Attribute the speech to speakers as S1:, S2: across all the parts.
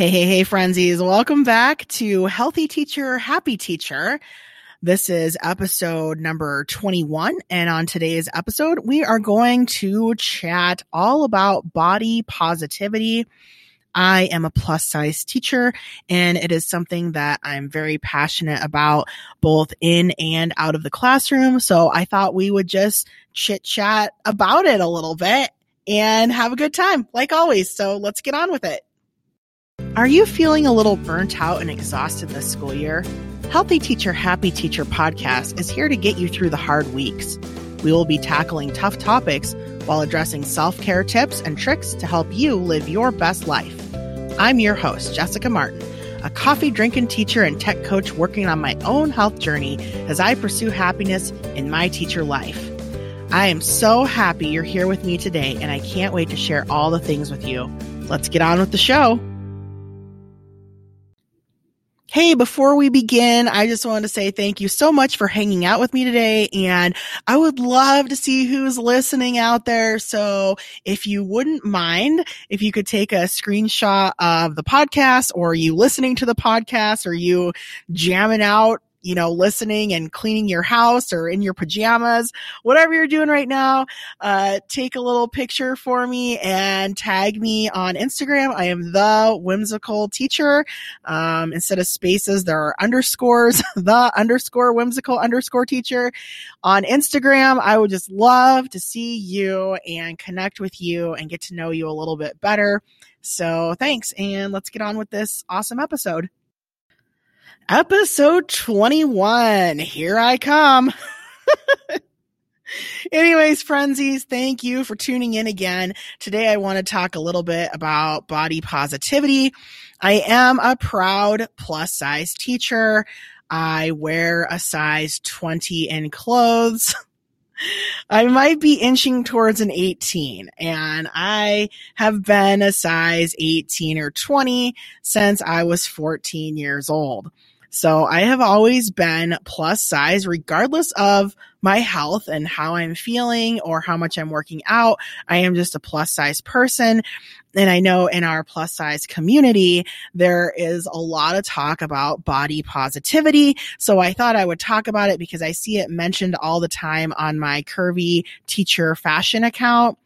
S1: Hey, hey, hey, frenzies. Welcome back to Healthy Teacher, Happy Teacher. This is episode number 21. And on today's episode, we are going to chat all about body positivity. I am a plus size teacher and it is something that I'm very passionate about both in and out of the classroom. So I thought we would just chit chat about it a little bit and have a good time like always. So let's get on with it. Are you feeling a little burnt out and exhausted this school year? Healthy Teacher, Happy Teacher podcast is here to get you through the hard weeks. We will be tackling tough topics while addressing self care tips and tricks to help you live your best life. I'm your host, Jessica Martin, a coffee drinking teacher and tech coach working on my own health journey as I pursue happiness in my teacher life. I am so happy you're here with me today, and I can't wait to share all the things with you. Let's get on with the show. Hey, before we begin, I just wanted to say thank you so much for hanging out with me today. And I would love to see who's listening out there. So if you wouldn't mind, if you could take a screenshot of the podcast or you listening to the podcast or you jamming out you know, listening and cleaning your house or in your pajamas, whatever you're doing right now, uh, take a little picture for me and tag me on Instagram. I am the whimsical teacher. Um, instead of spaces, there are underscores, the underscore whimsical underscore teacher on Instagram. I would just love to see you and connect with you and get to know you a little bit better. So thanks. And let's get on with this awesome episode episode 21. Here I come. Anyways, frenzies, thank you for tuning in again. Today I want to talk a little bit about body positivity. I am a proud plus size teacher. I wear a size 20 in clothes. I might be inching towards an 18 and I have been a size 18 or 20 since I was 14 years old. So I have always been plus size regardless of my health and how I'm feeling or how much I'm working out. I am just a plus size person. And I know in our plus size community, there is a lot of talk about body positivity. So I thought I would talk about it because I see it mentioned all the time on my curvy teacher fashion account.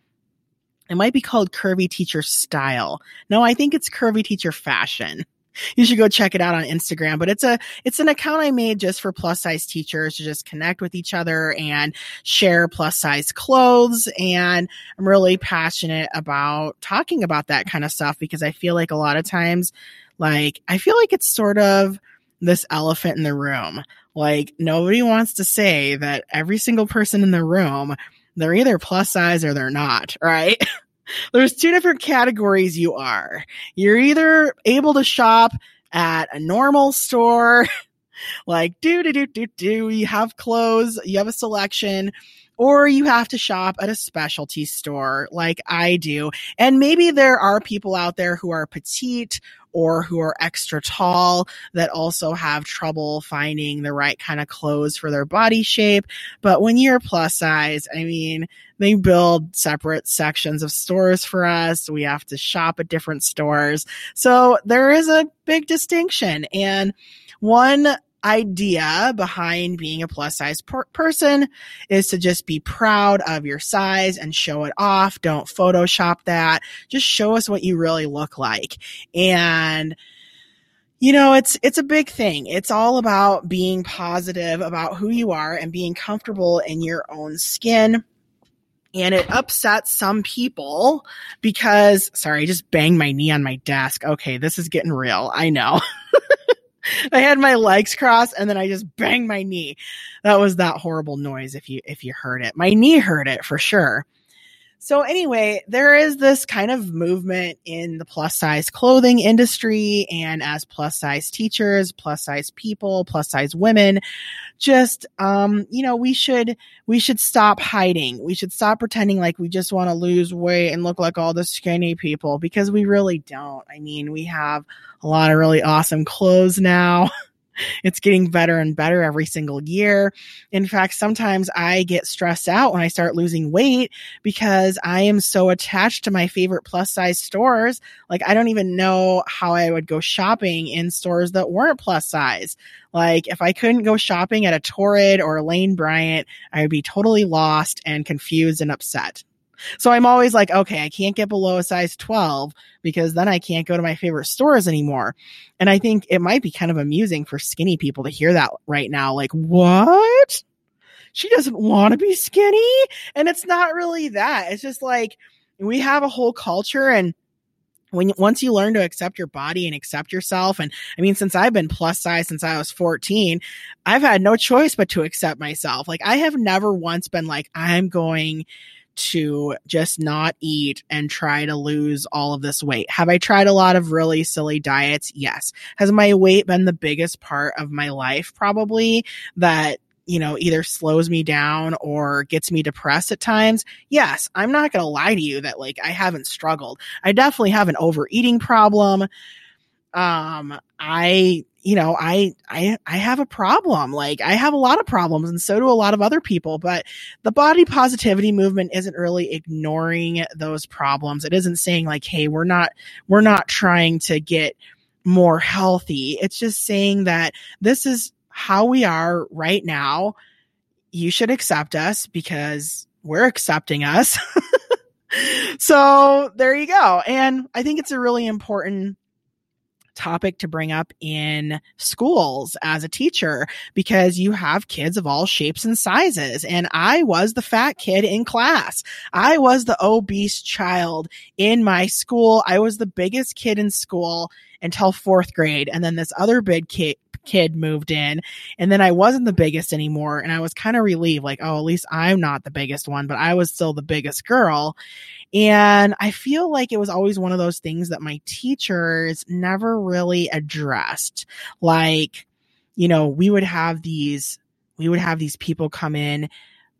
S1: It might be called curvy teacher style. No, I think it's curvy teacher fashion you should go check it out on Instagram. But it's a it's an account I made just for plus size teachers to just connect with each other and share plus size clothes. And I'm really passionate about talking about that kind of stuff because I feel like a lot of times, like I feel like it's sort of this elephant in the room. Like nobody wants to say that every single person in the room, they're either plus size or they're not, right? There's two different categories you are. You're either able to shop at a normal store, like do do do do do, you have clothes, you have a selection, or you have to shop at a specialty store like I do. And maybe there are people out there who are petite or who are extra tall that also have trouble finding the right kind of clothes for their body shape. But when you're plus size, I mean, they build separate sections of stores for us. We have to shop at different stores. So there is a big distinction. And one idea behind being a plus size per- person is to just be proud of your size and show it off. Don't Photoshop that. Just show us what you really look like. And you know, it's, it's a big thing. It's all about being positive about who you are and being comfortable in your own skin. And it upsets some people because, sorry, I just banged my knee on my desk. Okay, this is getting real. I know. I had my legs crossed and then I just banged my knee. That was that horrible noise if you if you heard it. My knee heard it for sure. So anyway, there is this kind of movement in the plus size clothing industry and as plus size teachers, plus size people, plus size women, just um, you know, we should we should stop hiding. We should stop pretending like we just want to lose weight and look like all the skinny people because we really don't. I mean, we have a lot of really awesome clothes now. it's getting better and better every single year. In fact, sometimes I get stressed out when I start losing weight because I am so attached to my favorite plus size stores. Like I don't even know how I would go shopping in stores that weren't plus size. Like if I couldn't go shopping at a Torrid or Lane Bryant, I would be totally lost and confused and upset. So I'm always like, okay, I can't get below a size 12 because then I can't go to my favorite stores anymore. And I think it might be kind of amusing for skinny people to hear that right now. Like, what? She doesn't want to be skinny. And it's not really that. It's just like we have a whole culture and when once you learn to accept your body and accept yourself and i mean since i've been plus size since i was 14 i've had no choice but to accept myself like i have never once been like i'm going to just not eat and try to lose all of this weight. Have I tried a lot of really silly diets? Yes. Has my weight been the biggest part of my life? Probably that you know, either slows me down or gets me depressed at times. Yes, I'm not going to lie to you that like I haven't struggled. I definitely have an overeating problem. Um, I you know, I, I, I have a problem. Like I have a lot of problems and so do a lot of other people, but the body positivity movement isn't really ignoring those problems. It isn't saying like, Hey, we're not, we're not trying to get more healthy. It's just saying that this is how we are right now. You should accept us because we're accepting us. so there you go. And I think it's a really important topic to bring up in schools as a teacher because you have kids of all shapes and sizes. And I was the fat kid in class. I was the obese child in my school. I was the biggest kid in school until fourth grade. And then this other big kid, kid moved in and then I wasn't the biggest anymore and I was kind of relieved like oh at least I'm not the biggest one but I was still the biggest girl and I feel like it was always one of those things that my teachers never really addressed. Like, you know, we would have these, we would have these people come in,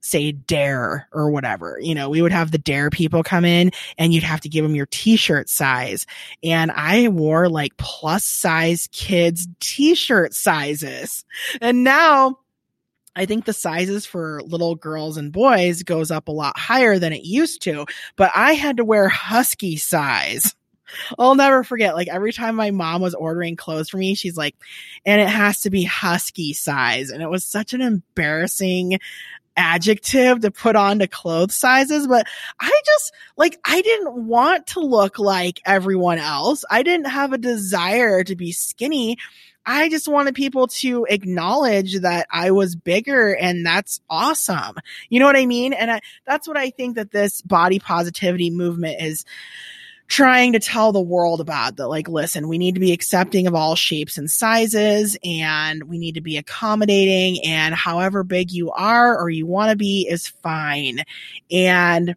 S1: say dare or whatever. You know, we would have the dare people come in and you'd have to give them your t-shirt size. And I wore like plus size kids t-shirt sizes. And now I think the sizes for little girls and boys goes up a lot higher than it used to, but I had to wear husky size. I'll never forget, like every time my mom was ordering clothes for me, she's like, and it has to be husky size. And it was such an embarrassing adjective to put on to clothes sizes, but I just like, I didn't want to look like everyone else. I didn't have a desire to be skinny. I just wanted people to acknowledge that I was bigger and that's awesome. You know what I mean? And I, that's what I think that this body positivity movement is trying to tell the world about that like listen we need to be accepting of all shapes and sizes and we need to be accommodating and however big you are or you want to be is fine. And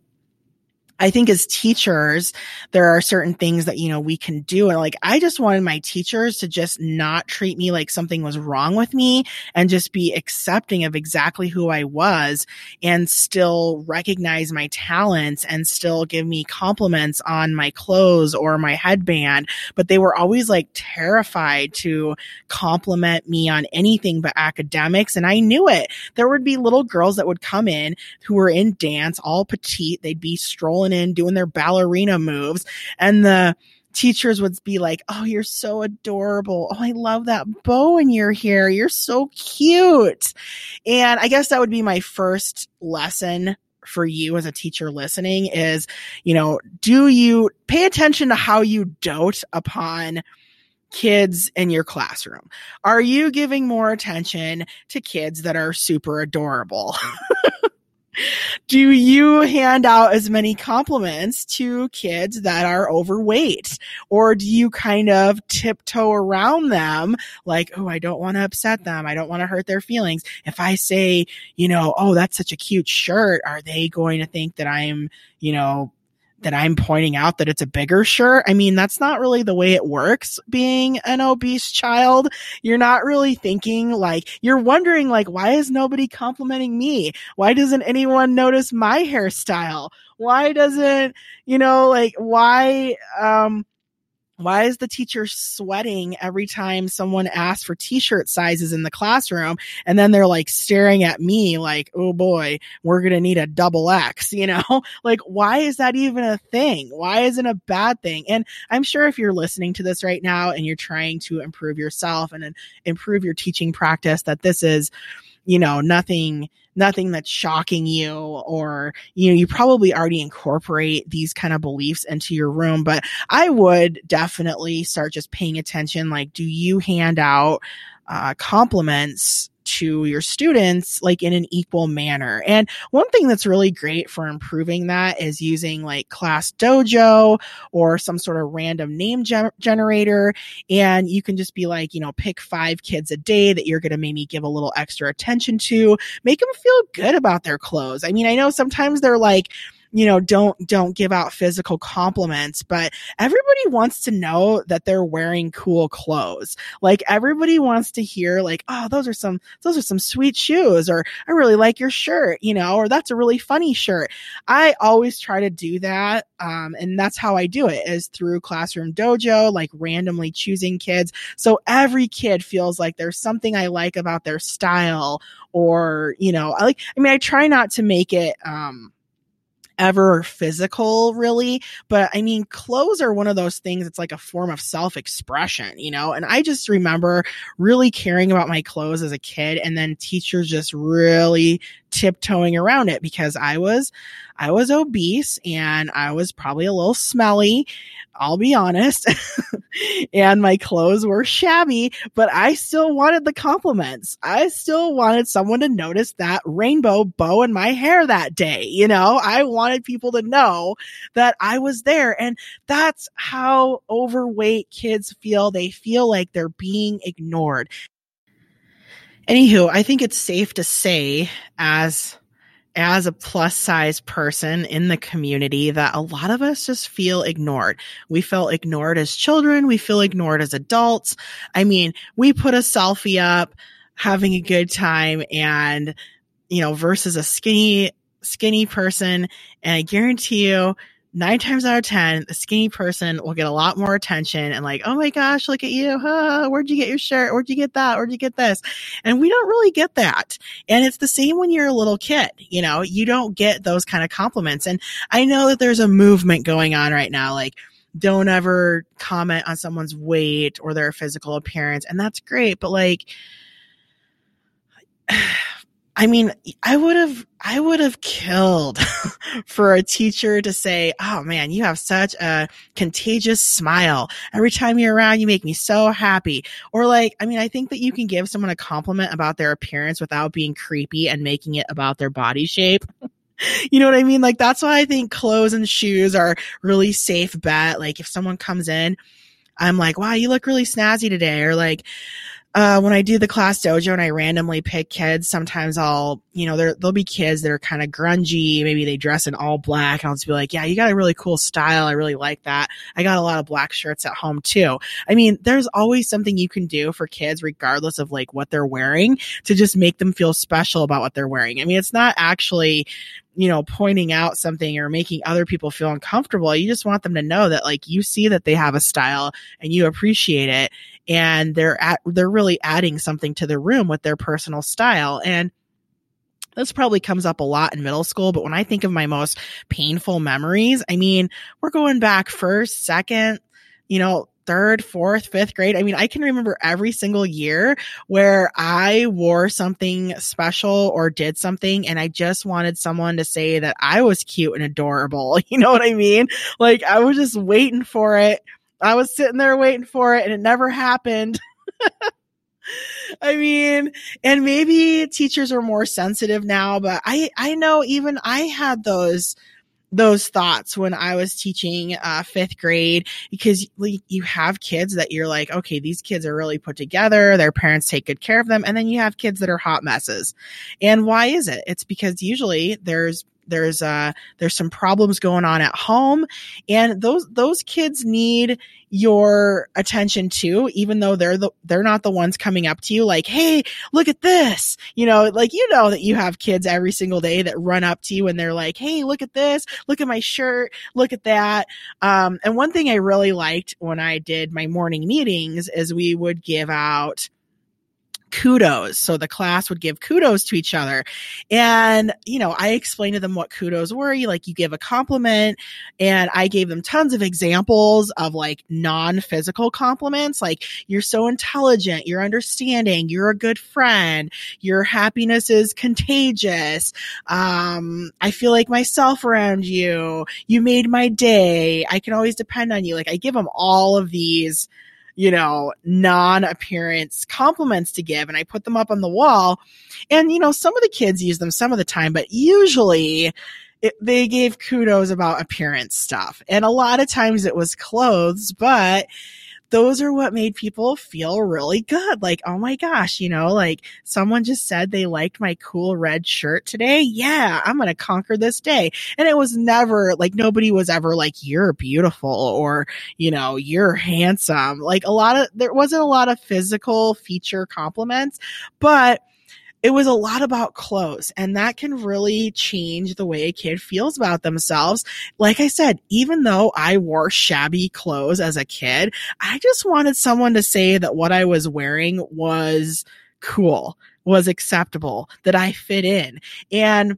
S1: I think as teachers, there are certain things that, you know, we can do. And like, I just wanted my teachers to just not treat me like something was wrong with me and just be accepting of exactly who I was and still recognize my talents and still give me compliments on my clothes or my headband. But they were always like terrified to compliment me on anything but academics. And I knew it. There would be little girls that would come in who were in dance, all petite. They'd be strolling in doing their ballerina moves and the teachers would be like, Oh, you're so adorable. Oh, I love that bow in your hair. You're so cute. And I guess that would be my first lesson for you as a teacher listening is, you know, do you pay attention to how you dote upon kids in your classroom? Are you giving more attention to kids that are super adorable? do you hand out as many compliments to kids that are overweight? Or do you kind of tiptoe around them like, oh, I don't want to upset them. I don't want to hurt their feelings. If I say, you know, oh, that's such a cute shirt, are they going to think that I'm, you know, that I'm pointing out that it's a bigger shirt. I mean, that's not really the way it works being an obese child. You're not really thinking like, you're wondering like, why is nobody complimenting me? Why doesn't anyone notice my hairstyle? Why doesn't, you know, like, why, um, why is the teacher sweating every time someone asks for t-shirt sizes in the classroom? And then they're like staring at me like oh boy we're going to need a double x you know? Like why is that even a thing? Why isn't a bad thing? And i'm sure if you're listening to this right now and you're trying to improve yourself and improve your teaching practice that this is you know nothing nothing that's shocking you or you know you probably already incorporate these kind of beliefs into your room but i would definitely start just paying attention like do you hand out uh, compliments to your students like in an equal manner. And one thing that's really great for improving that is using like class dojo or some sort of random name ge- generator. And you can just be like, you know, pick five kids a day that you're going to maybe give a little extra attention to, make them feel good about their clothes. I mean, I know sometimes they're like, you know, don't, don't give out physical compliments, but everybody wants to know that they're wearing cool clothes. Like everybody wants to hear like, oh, those are some, those are some sweet shoes or I really like your shirt, you know, or that's a really funny shirt. I always try to do that. Um, and that's how I do it is through classroom dojo, like randomly choosing kids. So every kid feels like there's something I like about their style or, you know, I like, I mean, I try not to make it, um, ever physical really. But i mean clothes are one of those things it's like a form of self-expression you know? And i just remember really caring about my clothes as a kid and then teachers just really tiptoeing around it because i was i was obese and i was probably a little smelly I'll be honest. and my clothes were shabby, but I still wanted the compliments. I still wanted someone to notice that rainbow bow in my hair that day. You know, I wanted people to know that I was there. And that's how overweight kids feel. They feel like they're being ignored. Anywho, I think it's safe to say as as a plus size person in the community that a lot of us just feel ignored. We feel ignored as children. We feel ignored as adults. I mean, we put a selfie up having a good time and, you know, versus a skinny, skinny person. And I guarantee you, nine times out of ten, the skinny person will get a lot more attention and like, oh my gosh, look at you. Huh, where'd you get your shirt? Where'd you get that? Where'd you get this? And we don't really get that. And it's the same when you're a little kid. You know, you don't get those kind of compliments. And I know that there's a movement going on right now, like, don't ever comment on someone's weight or their physical appearance. And that's great. But like, I mean, I would have, I would have killed for a teacher to say, Oh man, you have such a contagious smile. Every time you're around, you make me so happy. Or like, I mean, I think that you can give someone a compliment about their appearance without being creepy and making it about their body shape. you know what I mean? Like that's why I think clothes and shoes are really safe bet. Like if someone comes in, I'm like, wow, you look really snazzy today. Or like, uh, when I do the class dojo and I randomly pick kids, sometimes I'll, you know, there, there'll be kids that are kind of grungy. Maybe they dress in all black and I'll just be like, yeah, you got a really cool style. I really like that. I got a lot of black shirts at home too. I mean, there's always something you can do for kids, regardless of like what they're wearing to just make them feel special about what they're wearing. I mean, it's not actually, you know, pointing out something or making other people feel uncomfortable. You just want them to know that like you see that they have a style and you appreciate it and they're at, they're really adding something to the room with their personal style. And this probably comes up a lot in middle school, but when I think of my most painful memories, I mean, we're going back first, second, you know, third, fourth, fifth grade. I mean, I can remember every single year where I wore something special or did something and I just wanted someone to say that I was cute and adorable. You know what I mean? Like I was just waiting for it I was sitting there waiting for it and it never happened. I mean, and maybe teachers are more sensitive now, but I, I know even I had those, those thoughts when I was teaching uh, fifth grade because you have kids that you're like, okay, these kids are really put together. Their parents take good care of them. And then you have kids that are hot messes. And why is it? It's because usually there's there's uh there's some problems going on at home. And those those kids need your attention too even though they're the they're not the ones coming up to you like hey look at this. You know like you know that you have kids every single day that run up to you and they're like hey look at this. Look at my shirt. Look at that. Um and one thing i really liked when i did my morning meetings is we would give out kudos. So the class would give kudos to each other. And, you know, I explained to them what kudos were. You like, you give a compliment and I gave them tons of examples of like non-physical compliments. Like, you're so intelligent. You're understanding. You're a good friend. Your happiness is contagious. Um, I feel like myself around you. You made my day. I can always depend on you. Like, I give them all of these you know, non-appearance compliments to give and I put them up on the wall. And, you know, some of the kids use them some of the time, but usually it, they gave kudos about appearance stuff. And a lot of times it was clothes, but those are what made people feel really good. Like, oh my gosh, you know, like someone just said they liked my cool red shirt today. Yeah, I'm going to conquer this day. And it was never like nobody was ever like, you're beautiful or, you know, you're handsome. Like a lot of, there wasn't a lot of physical feature compliments, but it was a lot about clothes and that can really change the way a kid feels about themselves. Like I said, even though I wore shabby clothes as a kid, I just wanted someone to say that what I was wearing was cool, was acceptable, that I fit in. And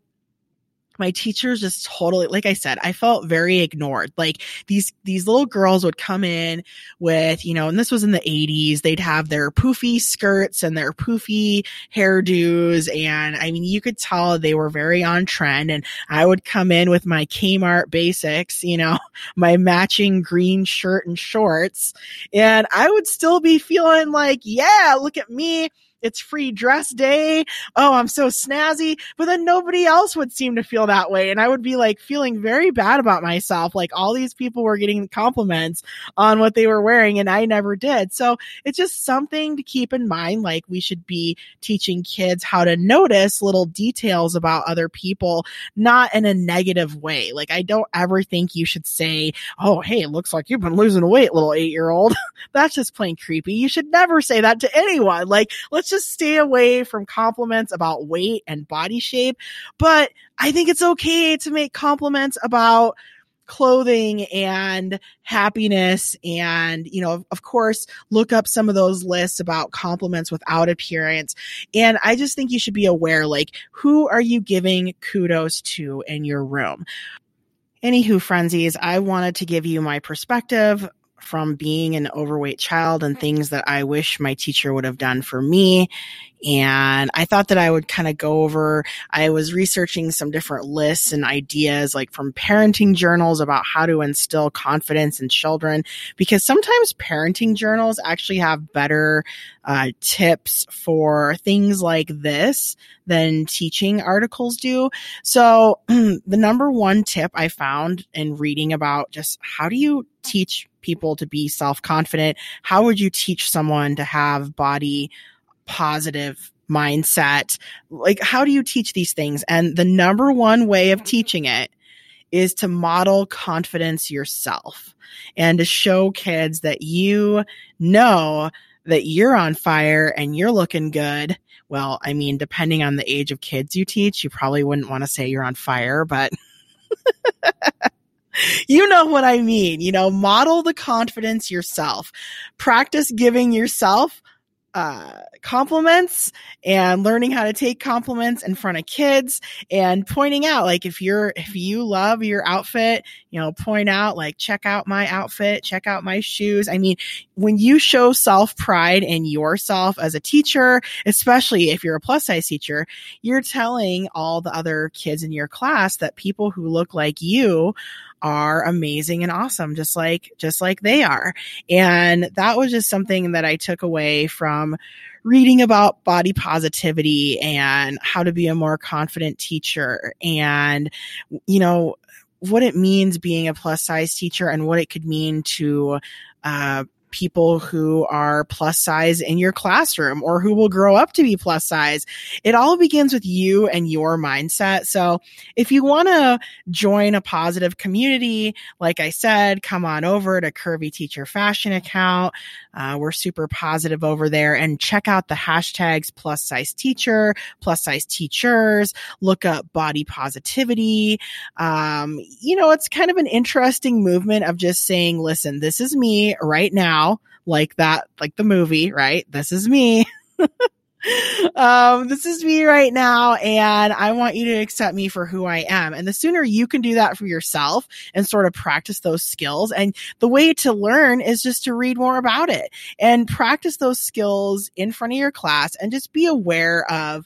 S1: my teachers just totally like i said i felt very ignored. Like these these little girls would come in with you know and this was in the 80s they'd have their poofy skirts and their poofy hairdos and i mean you could tell they were very on trend and i would come in with my kmart basics you know my matching green shirt and shorts and i would still be feeling like yeah look at me it's free dress day. Oh, I'm so snazzy. But then nobody else would seem to feel that way. And I would be like feeling very bad about myself. Like all these people were getting compliments on what they were wearing and I never did. So it's just something to keep in mind. Like we should be teaching kids how to notice little details about other people, not in a negative way. Like I don't ever think you should say, Oh, hey, it looks like you've been losing weight, little eight year old. That's just plain creepy. You should never say that to anyone. Like let's just stay away from compliments about weight and body shape. But I think it's okay to make compliments about clothing and happiness and you know of course look up some of those lists about compliments without appearance and i just think you should be aware like who are you giving kudos to in your room Anywho, frenzies, I wanted to give you my perspective from being an overweight child and things that I wish my teacher would have done for me. And I thought that I would kind of go over, I was researching some different lists and ideas like from parenting journals about how to instill confidence in children because sometimes parenting journals actually have better uh, tips for things like this than teaching articles do. So the number one tip I found in reading about just how do you teach people to be self confident? How would you teach someone to have body positive mindset? Like, how do you teach these things? And the number one way of teaching it is to model confidence yourself and to show kids that you know that you're on fire and you're looking good. Well, I mean, depending on the age of kids you teach, you probably wouldn't want to say you're on fire, but you know what I mean. You know, model the confidence yourself. Practice giving yourself uh, compliments and learning how to take compliments in front of kids and pointing out like if you're if you love your outfit you know point out like check out my outfit. Check out my shoes. I mean when you show self pride in yourself as a teacher especially if you're a plus size teacher you're telling all the other kids in your class that people who look like you are amazing and awesome, just like, just like they are. And that was just something that I took away from reading about body positivity and how to be a more confident teacher and, you know, what it means being a plus size teacher and what it could mean to, uh, people who are plus size in your classroom or who will grow up to be plus size. It all begins with you and your mindset. So if you want to join a positive community, like I said, come on over to Curvy Teacher Fashion account. Uh, we're super positive over there and check out the hashtags plus size teacher, plus size teachers, look up body positivity. Um, you know, it's kind of an interesting movement of just saying, listen, this is me right now, like that, like the movie, right? This is me. um, this is me right now, and I want you to accept me for who I am. And the sooner you can do that for yourself and sort of practice those skills, and the way to learn is just to read more about it and practice those skills in front of your class and just be aware of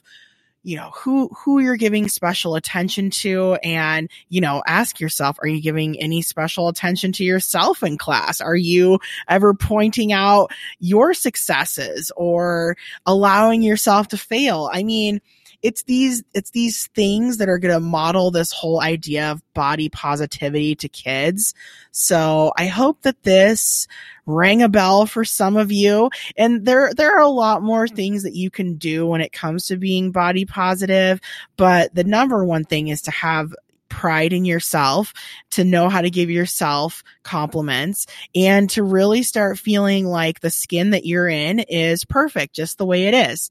S1: you know who who you're giving special attention to and you know ask yourself are you giving any special attention to yourself in class? Are you ever pointing out your successes or allowing yourself to fail? I mean it's these it's these things that are going to model this whole idea of body positivity to kids. So I hope that this rang a bell for some of you. And there there are a lot more things that you can do when it comes to being body positive, but the number one thing is to have pride in yourself, to know how to give yourself compliments, and to really start feeling like the skin that you're in is perfect just the way it is.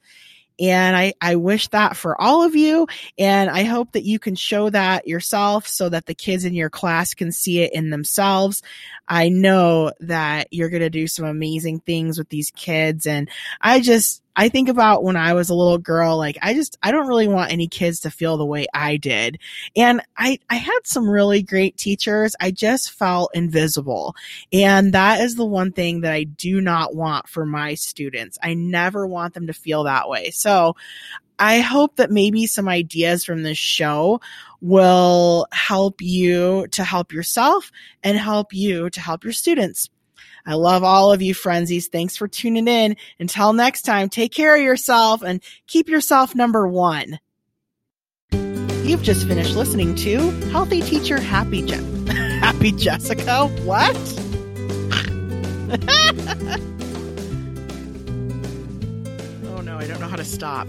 S1: And I, I wish that for all of you. And I hope that you can show that yourself so that the kids in your class can see it in themselves. I know that you're going to do some amazing things with these kids. And I just, I think about when I was a little girl, like I just, I don't really want any kids to feel the way I did. And I, I had some really great teachers. I just felt invisible. And that is the one thing that I do not want for my students. I never want them to feel that way. So I hope that maybe some ideas from this show will help you to help yourself and help you to help your students. I love all of you, frenzies. Thanks for tuning in. Until next time, take care of yourself and keep yourself number one. You've just finished listening to Healthy Teacher Happy Je- Happy Jessica. What? oh no, I don't know how to stop.